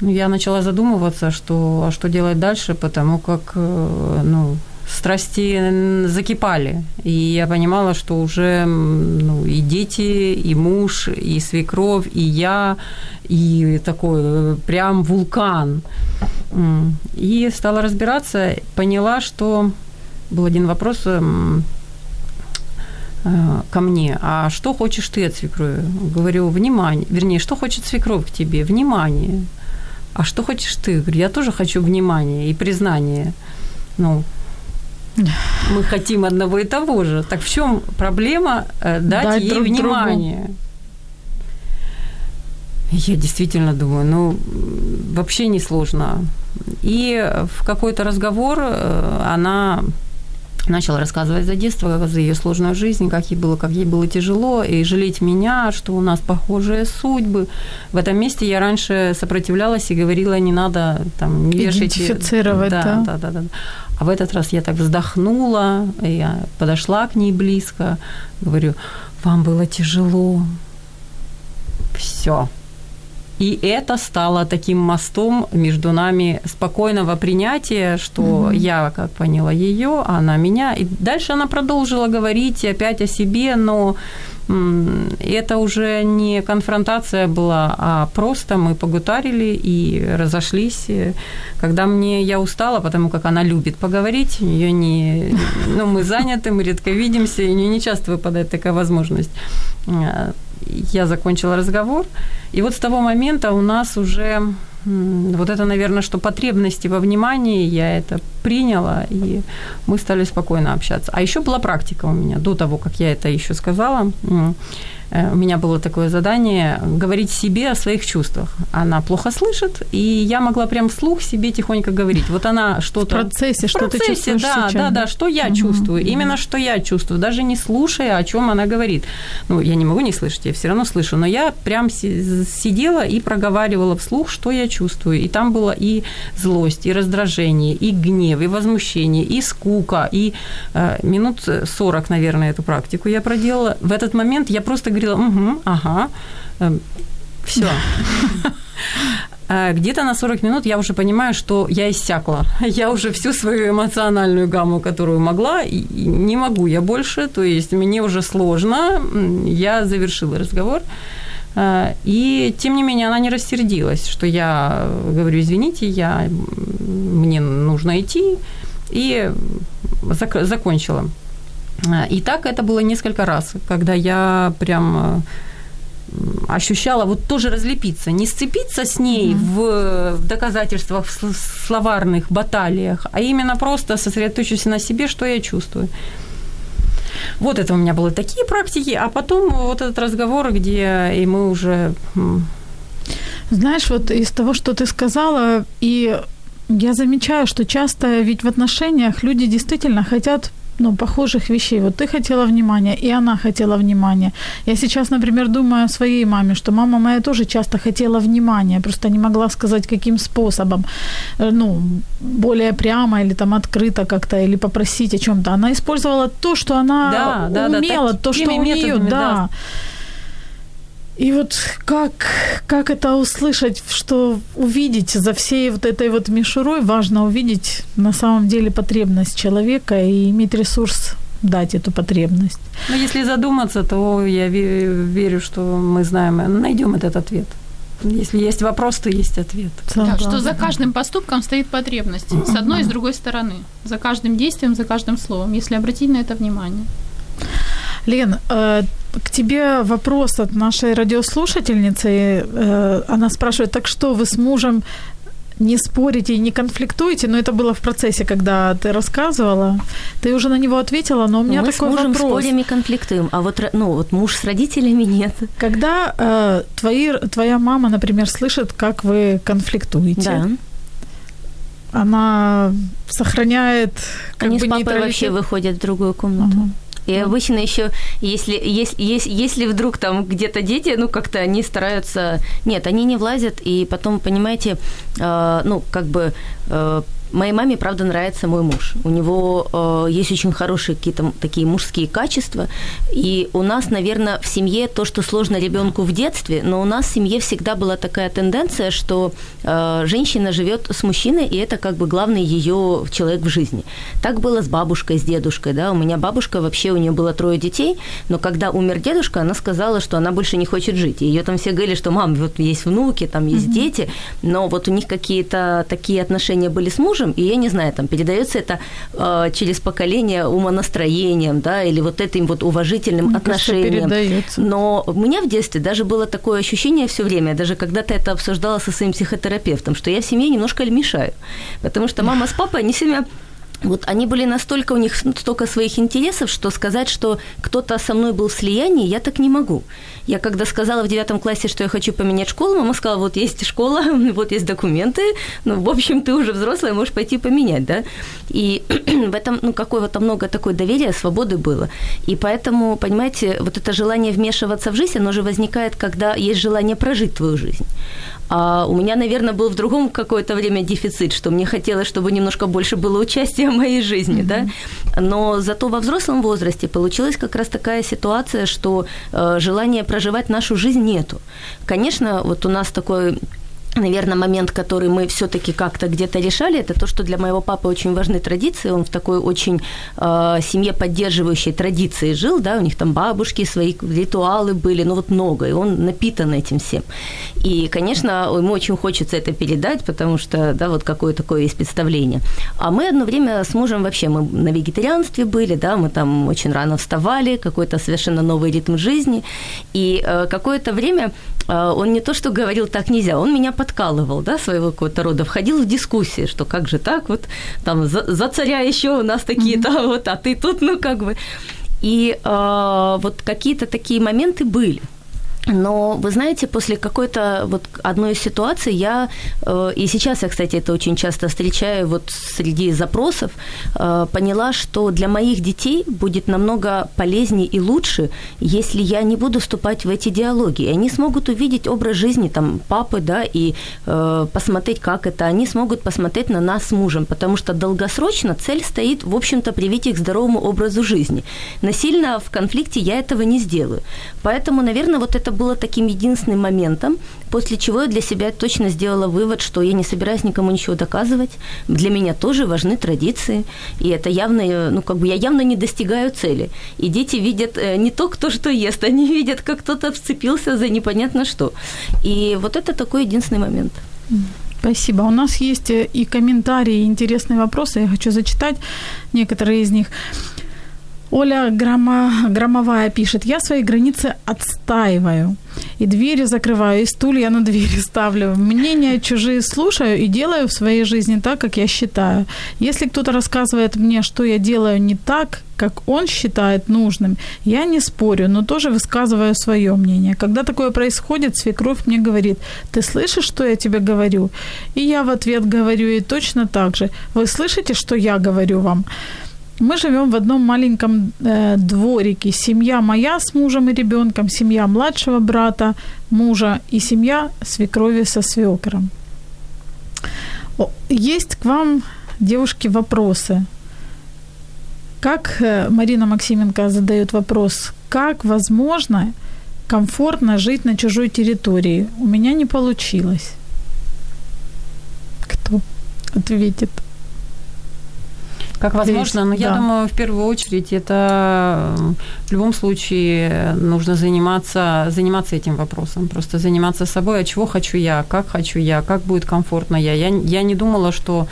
я начала задумываться, что, а что делать дальше, потому как э, ну, страсти закипали. И я понимала, что уже ну, и дети, и муж, и свекровь, и я, и такой э, прям вулкан. И стала разбираться, поняла, что был один вопрос м, э, ко мне, а что хочешь ты от свекрови? Говорю, внимание, вернее, что хочет свекровь к тебе? Внимание. А что хочешь ты? Говорю, я тоже хочу внимания и признания. Ну, мы хотим одного и того же. Так в чем проблема э, дать, Дать ей друг другу. внимание? Я действительно думаю, ну, вообще не сложно. И в какой-то разговор э, она начала рассказывать за детство, за ее сложную жизнь, как ей было, как ей было тяжело, и жалеть меня, что у нас похожие судьбы. В этом месте я раньше сопротивлялась и говорила, не надо там не вешайте. Идентифицировать, да. да, да, да, да. А в этот раз я так вздохнула, я подошла к ней близко, говорю, вам было тяжело. Все. И это стало таким мостом между нами спокойного принятия, что Мгм. я как поняла ее, она меня. И дальше она продолжила говорить опять о себе, но это уже не конфронтация была, а просто мы погутарили и разошлись. Когда мне я устала, потому как она любит поговорить, ее не, ну мы заняты, мы редко видимся, и не часто выпадает такая возможность. Я закончила разговор, и вот с того момента у нас уже вот это, наверное, что потребности во внимании, я это приняла, и мы стали спокойно общаться. А еще была практика у меня, до того, как я это еще сказала, у меня было такое задание говорить себе о своих чувствах. Она плохо слышит, и я могла прям вслух себе тихонько говорить. Вот она что-то... В процессе, В что ты процессе, чувствуешь да, сейчас, да, да? да, что я Мгм, чувствую, именно что я чувствую, даже не слушая, о чем она говорит. Ну, я не могу не слышать, я все равно слышу, но я прям си- сидела и проговаривала вслух, что я чувствую. И там было и злость, и раздражение, и гнев, и возмущение, и скука, и э, минут 40, наверное, эту практику я проделала. В этот момент я просто говорила, угу, ага, все. А *laughs* Где-то на 40 минут я уже понимаю, что я иссякла. Я уже всю свою эмоциональную гамму, которую могла, не могу я больше. То есть мне уже сложно. Я завершила разговор. А, И, тем не менее, она не рассердилась, что я говорю, извините, я, мне нужно идти. И зак- закончила. А, И так это было несколько раз, когда я прям э, ощущала вот тоже разлепиться, не сцепиться с ней в, в доказательствах, в сл- словарных баталиях, а именно просто сосредоточиться на себе, что я чувствую. Вот это у меня были такие практики, а потом вот этот разговор, где и мы уже Знаешь, вот из того, что ты сказала, и я замечаю, что часто ведь в отношениях люди действительно хотят ну, похожих вещей. Вот ты хотела внимания, и она хотела внимания. Я сейчас, например, думаю о своей маме, что мама моя тоже часто хотела внимания, просто не могла сказать, каким способом, э, ну, более прямо или там открыто как-то, или попросить о чем то Она использовала то, что она да, умела, да, да, то, что у нее, да. да. И вот как, как это услышать, что увидеть за всей вот этой вот мишурой, важно увидеть на самом деле потребность человека и иметь ресурс дать эту потребность. Но если задуматься, то я верю, что мы знаем, найдем этот ответ. Если есть вопрос, то есть ответ. Да, что за каждым поступком стоит потребность. С одной и с другой стороны. За каждым действием, за каждым словом, если обратить на это внимание. Лен, э, к тебе вопрос от нашей радиослушательницы. Э, она спрашивает, так что вы с мужем не спорите и не конфликтуете, но это было в процессе, когда ты рассказывала. Ты уже на него ответила, но у меня Мы такой с мужем вопрос. спорим и конфликтуем, а вот, ну, вот муж с родителями нет. Когда э, твои, твоя мама, например, слышит, как вы конфликтуете, да. она сохраняет... Как Они бы, с папой вообще выходят в другую комнату. Угу. И обычно еще, если, если, если, если вдруг там где-то дети, ну, как-то они стараются... Нет, они не влазят, и потом, понимаете, э, ну, как бы э, Моей маме, правда, нравится мой муж. У него э, есть очень хорошие какие-то такие мужские качества. И у нас, наверное, в семье то, что сложно ребенку в детстве, но у нас в семье всегда была такая тенденция, что э, женщина живет с мужчиной, и это как бы главный ее человек в жизни. Так было с бабушкой, с дедушкой. Да? У меня бабушка, вообще у нее было трое детей, но когда умер дедушка, она сказала, что она больше не хочет жить. Ее там все говорили, что мам, вот есть внуки, там есть mm-hmm. дети, но вот у них какие-то такие отношения были с мужем, мужем, и я не знаю, там передается это э, через поколение умонастроением, да, или вот этим вот уважительным Мне отношением. Кажется, Но у меня в детстве даже было такое ощущение все время, даже когда-то это обсуждала со своим психотерапевтом, что я в семье немножко мешаю, потому что мама с папой, они себя вот они были настолько, у них столько своих интересов, что сказать, что кто-то со мной был в слиянии, я так не могу. Я когда сказала в девятом классе, что я хочу поменять школу, мама сказала, вот есть школа, *laughs* вот есть документы, ну, в общем, ты уже взрослая, можешь пойти поменять, да. И *clears throat* в этом, ну, какое-то много такое доверия, свободы было. И поэтому, понимаете, вот это желание вмешиваться в жизнь, оно же возникает, когда есть желание прожить твою жизнь. А у меня, наверное, был в другом какое-то время дефицит, что мне хотелось, чтобы немножко больше было участия в моей жизни, mm-hmm. да. Но зато во взрослом возрасте получилась как раз такая ситуация, что э, желания проживать нашу жизнь нету. Конечно, вот у нас такой наверное, момент, который мы все-таки как-то где-то решали, это то, что для моего папы очень важны традиции. Он в такой очень э, семье поддерживающей традиции жил, да, у них там бабушки, свои ритуалы были, ну вот много, и он напитан этим всем. И, конечно, ему очень хочется это передать, потому что, да, вот какое такое есть представление. А мы одно время с мужем вообще, мы на вегетарианстве были, да, мы там очень рано вставали, какой-то совершенно новый ритм жизни, и э, какое-то время э, он не то, что говорил так нельзя, он меня под подкалывал, да, своего какого-то рода, входил в дискуссии, что как же так, вот там за, за царя еще у нас такие-то, mm-hmm. вот, а ты тут, ну, как бы. И э, вот какие-то такие моменты были. Но вы знаете, после какой-то вот одной ситуации я, э, и сейчас я, кстати, это очень часто встречаю вот среди запросов, э, поняла, что для моих детей будет намного полезнее и лучше, если я не буду вступать в эти диалоги. И они смогут увидеть образ жизни там папы, да, и э, посмотреть, как это. Они смогут посмотреть на нас с мужем, потому что долгосрочно цель стоит, в общем-то, привить их здоровому образу жизни. Насильно в конфликте я этого не сделаю. Поэтому, наверное, вот это было таким единственным моментом, после чего я для себя точно сделала вывод, что я не собираюсь никому ничего доказывать. Для меня тоже важны традиции, и это явно, ну, как бы я явно не достигаю цели. И дети видят э, не то, кто что ест, они видят, как кто-то вцепился за непонятно что. И вот это такой единственный момент. Спасибо. У нас есть э, и комментарии, и интересные вопросы. Я хочу зачитать некоторые из них. Оля Грома, Громовая пишет, я свои границы отстаиваю. И двери закрываю, и стулья на двери ставлю. Мнения чужие слушаю и делаю в своей жизни так, как я считаю. Если кто-то рассказывает мне, что я делаю не так, как он считает нужным, я не спорю, но тоже высказываю свое мнение. Когда такое происходит, свекровь мне говорит, ты слышишь, что я тебе говорю? И я в ответ говорю ей точно так же. Вы слышите, что я говорю вам? Мы живем в одном маленьком э, дворике. Семья моя с мужем и ребенком, семья младшего брата, мужа и семья свекрови со свекром. Есть к вам, девушки, вопросы. Как э, Марина Максименко задает вопрос, как возможно комфортно жить на чужой территории? У меня не получилось. Кто ответит? Как возможно, но я да. думаю, в первую очередь это в любом случае нужно заниматься, заниматься этим вопросом, просто заниматься собой, а чего хочу я, как хочу я, как будет комфортно я. Я, я не думала, что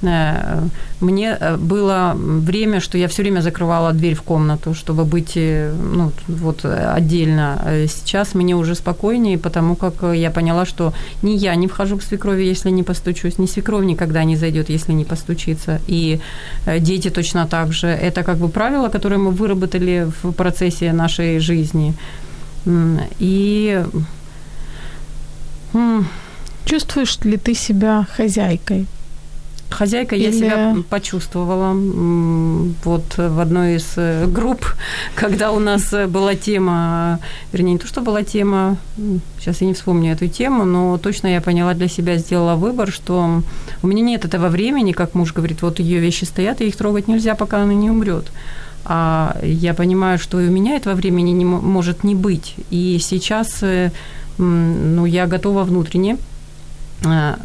мне было время, что я все время закрывала дверь в комнату, чтобы быть э, ну, вот, отдельно. Сейчас мне уже спокойнее, потому как я поняла, что ни я не вхожу к свекрови, если не постучусь, ни свекровь никогда не зайдет, если не постучится. И э, дети точно так же. Это как бы правило, которое мы выработали в процессе нашей жизни. И чувствуешь ли ты себя хозяйкой? Хозяйка Или... я себя почувствовала вот в одной из э, групп, *laughs* когда у нас была тема, вернее, не то, что была тема, сейчас я не вспомню эту тему, но точно я поняла для себя, сделала выбор, что у меня нет этого времени, как муж говорит, вот ее вещи стоят, и их трогать нельзя, пока она не умрет. А я понимаю, что и у меня этого времени не может не быть. И сейчас э, ну, я готова внутренне Э,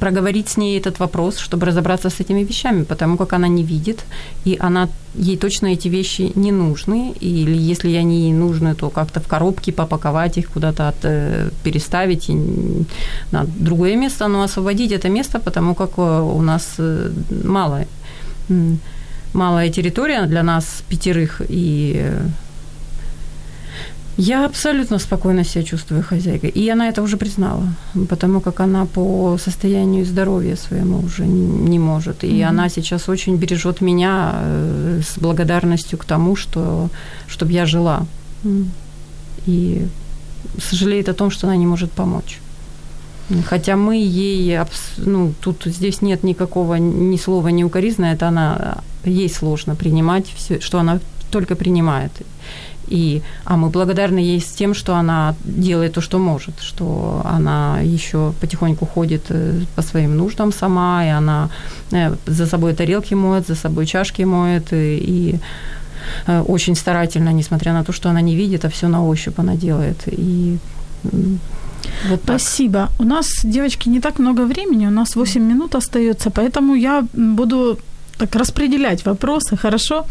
проговорить с ней этот вопрос, чтобы разобраться с этими вещами, потому как она не видит, и она, ей точно эти вещи не нужны, или если они ей нужны, то как-то в коробке попаковать их, куда-то от, э, переставить и на другое место, но освободить это место, потому как э, у нас мало, малая территория для нас пятерых, и я абсолютно спокойно себя чувствую хозяйкой. И она это уже признала, потому как она по состоянию здоровья своему уже не может. И mm-hmm. она сейчас очень бережет меня э, с благодарностью к тому, что чтобы я жила. И сожалеет о том, что она не может помочь. Хотя мы ей, ну, тут здесь нет никакого ни слова, ни укоризна, это она, ей сложно принимать все, что она только принимает. И, а мы благодарны ей с тем, что она делает то, что может, что она еще потихоньку ходит э, по своим нуждам сама, и она э, за собой тарелки моет, за собой чашки моет, и, и э, очень старательно, несмотря на то, что она не видит, а все на ощупь она делает. И вот Спасибо. У нас, девочки, не так много времени, у нас 8 минут остается, поэтому я буду так распределять вопросы, хорошо?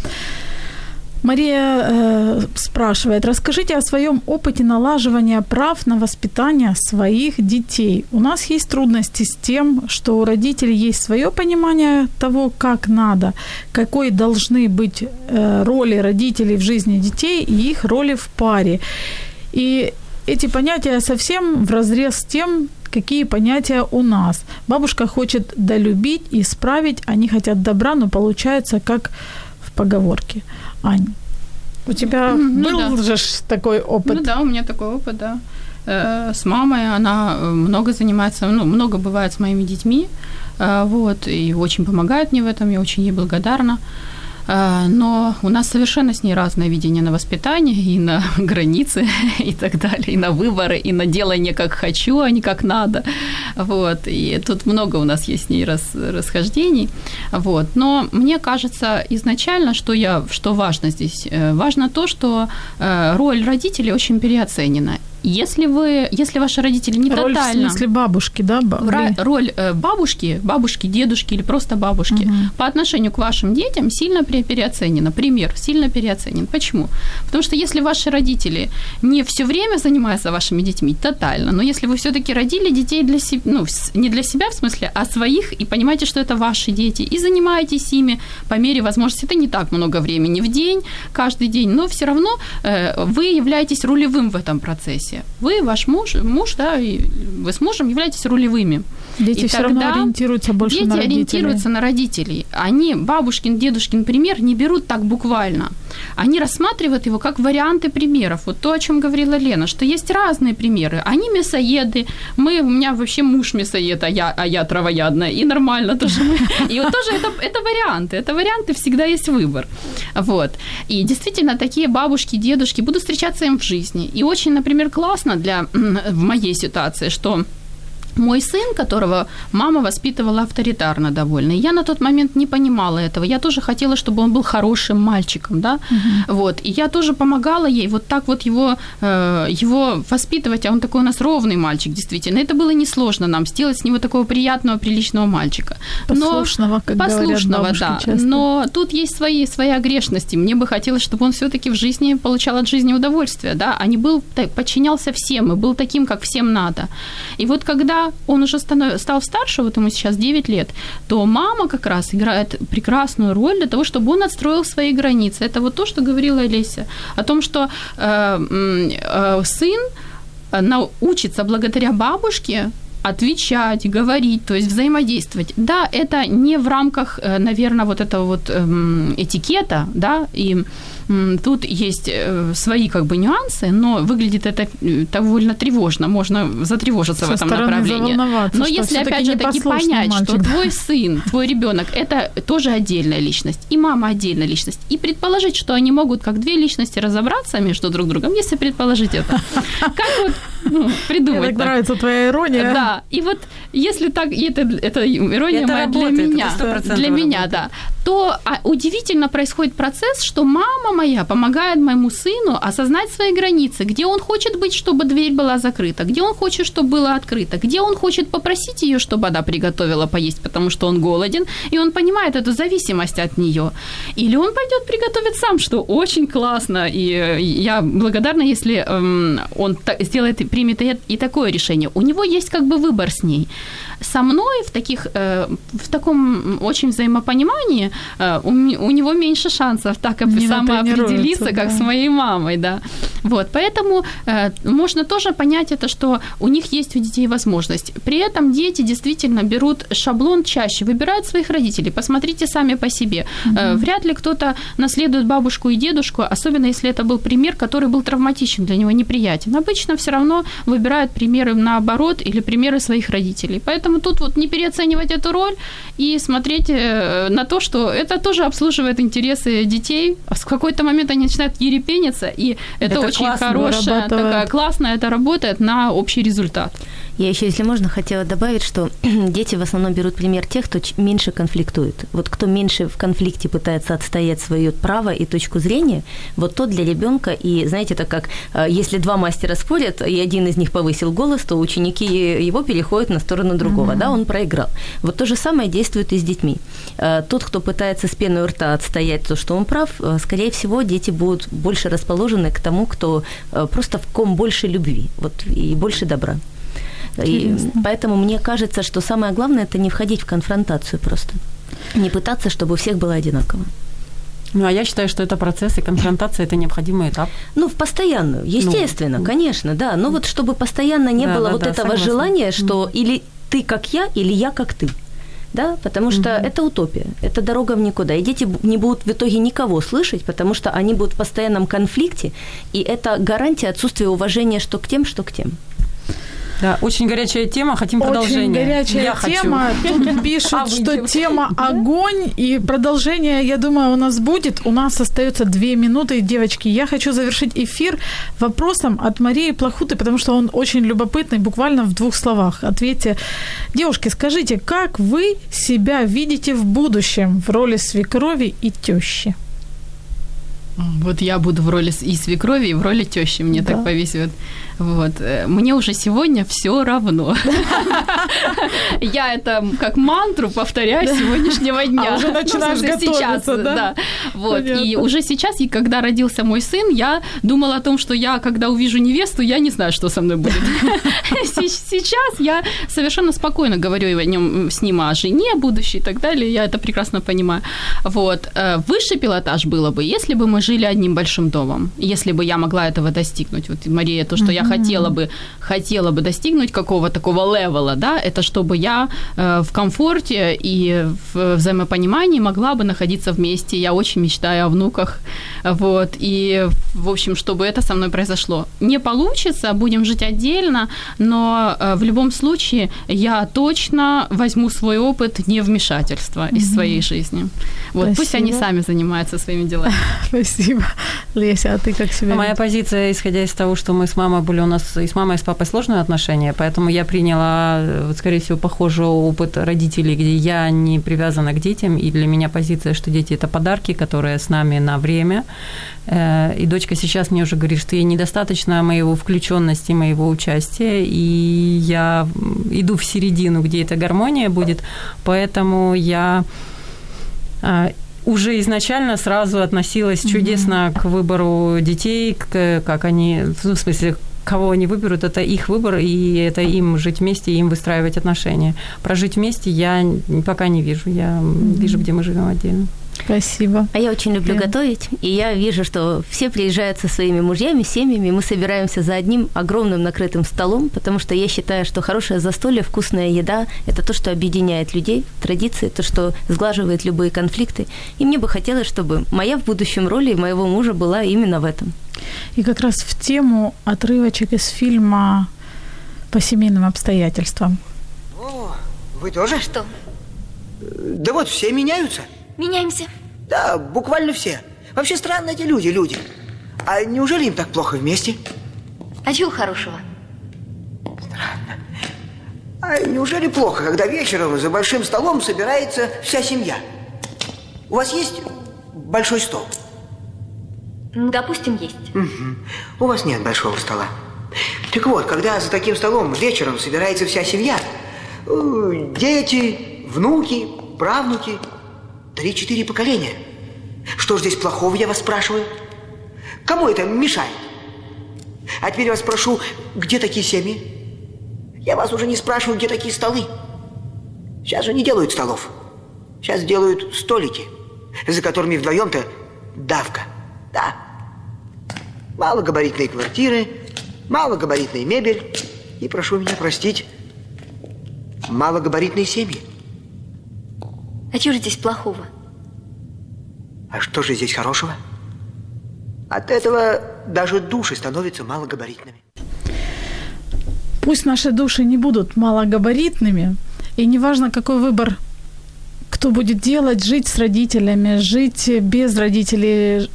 Мария э, спрашивает, расскажите о своем опыте налаживания прав на воспитание своих детей. У нас есть трудности с тем, что у родителей есть свое понимание того, как надо, какой должны быть э, роли родителей в жизни детей и их роли в паре. И эти понятия совсем в разрез с тем, какие понятия у нас. Бабушка хочет долюбить, исправить, они хотят добра, но получается как в поговорке. Ань, у тебя ну, был да. же такой опыт? Ну да, у меня такой опыт, да. Э, с мамой она э, много занимается, ну, много бывает с моими детьми, э, вот, и очень помогает мне в этом, я очень ей благодарна. А, но у нас совершенно с ней разное видение на воспитание и на *laughs* границы и так далее, и на выборы, и на делание как хочу, а не как надо. Вот. И тут много у нас есть с ней раз, расхождений. Вот. Но мне кажется изначально, что, я, что важно здесь, э, важно то, что э, роль родителей очень переоценена. Если вы, если ваши родители не роль тотально... в смысле бабушки, да? ба- Ра- вы- роль э, бабушки, бабушки, дедушки или просто бабушки по отношению к вашим детям сильно пере- переоценена. Пример, сильно переоценен. Почему? Потому что если ваши родители не все время занимаются вашими детьми, тотально, но если вы все-таки родили детей для себя, ну, не для себя в смысле, а своих, и понимаете, что это ваши дети, и занимаетесь ими по мере возможности, это не так много времени в день, каждый день, но все равно э, вы являетесь рулевым в этом процессе. Вы, ваш муж, муж, да, и вы с мужем являетесь рулевыми. Дети И все равно ориентируются больше Дети на родителей. ориентируются на родителей. Они бабушкин, дедушкин пример не берут так буквально. Они рассматривают его как варианты примеров. Вот то, о чем говорила Лена, что есть разные примеры. Они мясоеды. Мы, у меня вообще муж мясоед, а я, а я травоядная. И нормально тоже. мы- И вот тоже это, это варианты. Это варианты, всегда есть выбор. Вот. И действительно, такие бабушки, дедушки будут встречаться им в жизни. И очень, например, классно для *clears throat* в моей ситуации, что мой сын, которого мама воспитывала авторитарно довольно, я на тот момент не понимала этого. Я тоже хотела, чтобы он был хорошим мальчиком, да, вот. И я тоже помогала ей вот так вот его, э, его воспитывать, а он такой у нас ровный мальчик, действительно. Это было несложно нам, сделать с него такого приятного, приличного мальчика. Послушного, как говорят послушного, бабушки да. часто. Но тут есть свои, свои огрешности. Мне бы хотелось, чтобы он все-таки в жизни получал от жизни удовольствие, да, а не был, подчинялся всем и был таким, как всем надо. И вот когда он уже станов- стал старше, вот ему сейчас 9 лет, то мама как раз играет прекрасную роль для того, чтобы он отстроил свои границы. Это вот то, что говорила Олеся, о том, что э, э, сын э, научится благодаря бабушке отвечать, говорить, то есть взаимодействовать. Да, это не в рамках, наверное, вот этого вот эм, этикета, да, и тут есть э, свои как бы нюансы, но выглядит это э, довольно тревожно, можно затревожиться Со в этом направлении. Но если опять же таки понять, мальчик, что да. твой сын, твой ребенок, это тоже отдельная личность, и мама отдельная личность, и предположить, что они могут как две личности разобраться между друг другом, если предположить это, как вот ну, Мне придумать так так? нравится твоя ирония. Да, и вот если так, это, это ирония Это моя работает, для меня, 100% для меня, да, то а, удивительно происходит процесс, что мама моя помогает моему сыну осознать свои границы, где он хочет быть, чтобы дверь была закрыта, где он хочет, чтобы была открыта, где он хочет попросить ее, чтобы она приготовила поесть, потому что он голоден, и он понимает эту зависимость от нее. Или он пойдет приготовить сам, что очень классно, и э, я благодарна, если эм, он сделает, примет и, такое решение. У него есть как бы выбор с ней. Со мной в таких, э, в таком очень взаимопонимании э, у, него меньше шансов так Не самоопределиться, натренируется, как да. с моей мамой, да. Вот, поэтому э, можно тоже понять это, что у них есть у детей возможность. При этом дети действительно берут шаблон чаще, выбирают своих родителей. Посмотрите сами по себе. Э, вряд ли кто-то наследует бабушку и дедушку, особенно если это был пример, который был травматичен для него, неприятен. Обычно все равно выбирают примеры наоборот или примеры своих родителей. Поэтому тут вот не переоценивать эту роль и смотреть э, на то, что это тоже обслуживает интересы детей. А В какой-то момент они начинают ерепениться, и это, Это очень хорошая, вырабатывает. такая классная, это работает на общий результат. Я еще, если можно, хотела добавить, что *clears throat* дети в основном берут пример тех, кто меньше конфликтует. Вот кто меньше в конфликте пытается отстоять свое право и точку зрения, вот то для ребенка. И знаете, так как э, если два мастера спорят, и один из них повысил голос, то ученики его переходят на сторону другого, да, он проиграл. Вот то же самое действует и с детьми. Э, Тот, кто пытается с пеной у рта отстоять то, что он прав, э, скорее всего, дети будут больше расположены к тому, кто э, просто в ком больше любви вот, и больше добра. И поэтому мне кажется, что самое главное это не входить в конфронтацию просто. Не пытаться, чтобы у всех было одинаково. Ну, а я считаю, что это процесс, и конфронтация – это необходимый этап. Ну, в постоянную, естественно, Ну, конечно, да. Но вот чтобы постоянно не Да, было да, вот да, этого согласна. желания, что или ты как я, или я как ты. Да, потому что это утопия, это дорога в никуда. И дети не будут в итоге никого слышать, потому что они будут в постоянном конфликте, и это гарантия отсутствия уважения что к тем, что к тем. Да, очень горячая тема, хотим Очень продолжение. горячая я тема. Хочу. Тут *laughs* А пишут, вы что тема огонь. И продолжение, я думаю, у нас будет. У нас остается две минуты. Девочки, я хочу завершить эфир вопросом от Марии Плохуты, потому что он очень любопытный, буквально в двух словах. Ответьте. Девушки, скажите, как вы себя видите в будущем в роли свекрови и тещи? Вот я буду в роли и свекрови, и в роли тещи. Мне Да. так повесит. Вот. Э, Мне уже сегодня все равно. *laughs* Я это как мантру повторяю с сегодняшнего дня. А уже Ну, в начинаешь готовиться, да? Вот. И уже сейчас, и когда родился мой сын, я думала о том, что я, когда увижу невесту, я не знаю, что со мной будет. *laughs* Се- Сейчас я совершенно спокойно говорю о нем, с ним о жене будущей и так далее. Я это прекрасно понимаю. Вот. Э, Высший пилотаж было бы, если бы мы жили одним большим домом. Если бы я могла этого достигнуть. Вот, Мария, то, что я хотела бы, хотела бы достигнуть какого такого левела, да, это чтобы я э, в комфорте и в взаимопонимании могла бы находиться вместе. Я очень мечтаю о внуках. Вот. И, в общем, чтобы это со мной произошло. Не получится, будем жить отдельно, но э, в любом случае я точно возьму свой опыт невмешательства из своей жизни. Вот, пусть Спасибо. они сами занимаются своими делами. *laughs* Спасибо. Леся, а ты как себя Моя позиция, исходя из того, что мы с мамой были у нас и с мамой, и с папой сложные отношения, поэтому я приняла, э, вот, скорее всего, похожий опыт родителей, где я не привязана к детям, и для меня позиция, что дети – это подарки, которые с нами на время. Э, И дочка сейчас мне уже говорит, что ей недостаточно моего включенности, моего участия, и я иду в середину, где эта гармония будет, поэтому я а, уже изначально сразу относилась чудесно к выбору детей, к, как они, ну, в смысле, кого они выберут, это их выбор, и это им жить вместе, и им выстраивать отношения. Прожить вместе я пока не вижу, я вижу, где мы живем отдельно. Спасибо. А я очень люблю Лен. готовить, и я вижу, что все приезжают со своими мужьями, семьями, мы собираемся за одним огромным накрытым столом, потому что я считаю, что хорошее застолье, вкусная еда – это то, что объединяет людей, традиции, то, что сглаживает любые конфликты. И мне бы хотелось, чтобы моя в будущем роли моего мужа была именно в этом. И как раз в тему отрывочек из фильма по семейным обстоятельствам. О, вы тоже? Что? Да вот, все меняются. Меняемся. Да, буквально все. Вообще странно эти люди, люди. А неужели им так плохо вместе? А чего хорошего? А неужели плохо, когда вечером за большим столом собирается вся семья? У вас есть большой стол? Ну, допустим, есть. Мгм. У вас нет большого стола. Так вот, когда за таким столом вечером собирается вся семья, э, дети, внуки, правнуки, три-четыре поколения. Что ж здесь плохого, я вас спрашиваю? Кому это мешает? А теперь я вас спрошу, где такие семьи? Я вас уже не спрашиваю, где такие столы. Сейчас же не делают столов. Сейчас делают столики, за которыми вдвоем-то давка. Да, малогабаритные квартиры, малогабаритная мебель и, прошу меня простить, малогабаритные семьи. А чего же здесь плохого? А что же здесь хорошего? От этого даже души становятся малогабаритными. Пусть наши души не будут малогабаритными, и неважно, какой выбор кто будет делать, жить с родителями, жить без родителей,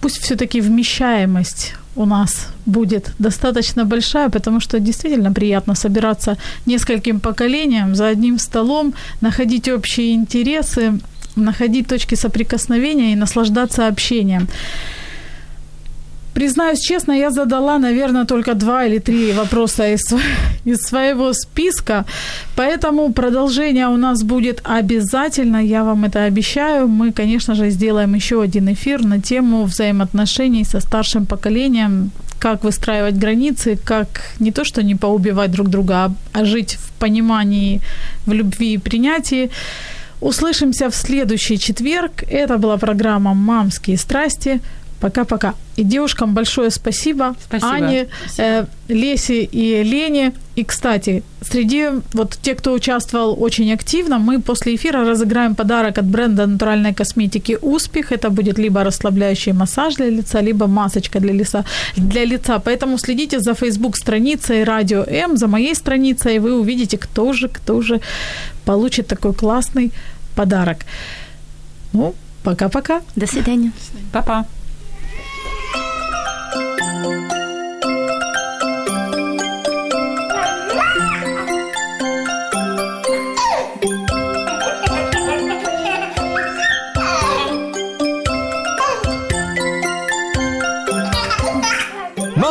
пусть все-таки вмещаемость у нас будет достаточно большая, потому что действительно приятно собираться нескольким поколениям за одним столом, находить общие интересы, находить точки соприкосновения и наслаждаться общением. Признаюсь честно, я задала, наверное, только два или три вопроса из, *laughs* из своего списка, поэтому продолжение у нас будет обязательно, я вам это обещаю. Мы, конечно же, сделаем еще один эфир на тему взаимоотношений со старшим поколением, как выстраивать границы, как не то, что не поубивать друг друга, а, а жить в понимании, в любви и принятии. Услышимся в следующий четверг. Это была программа «Мамские страсти». Пока-пока. И девушкам большое спасибо. Спасибо. Ане, э, Лесе и Лене. И, кстати, среди вот тех, кто участвовал очень активно, мы после эфира разыграем подарок от бренда натуральной косметики «Успех». Это будет либо расслабляющий массаж для лица, либо масочка для лица. Для лица. Поэтому следите за Facebook-страницей «Радио М», за моей страницей, и вы увидите, кто же, кто же получит такой классный подарок. Ну, пока-пока. До свидания. Папа.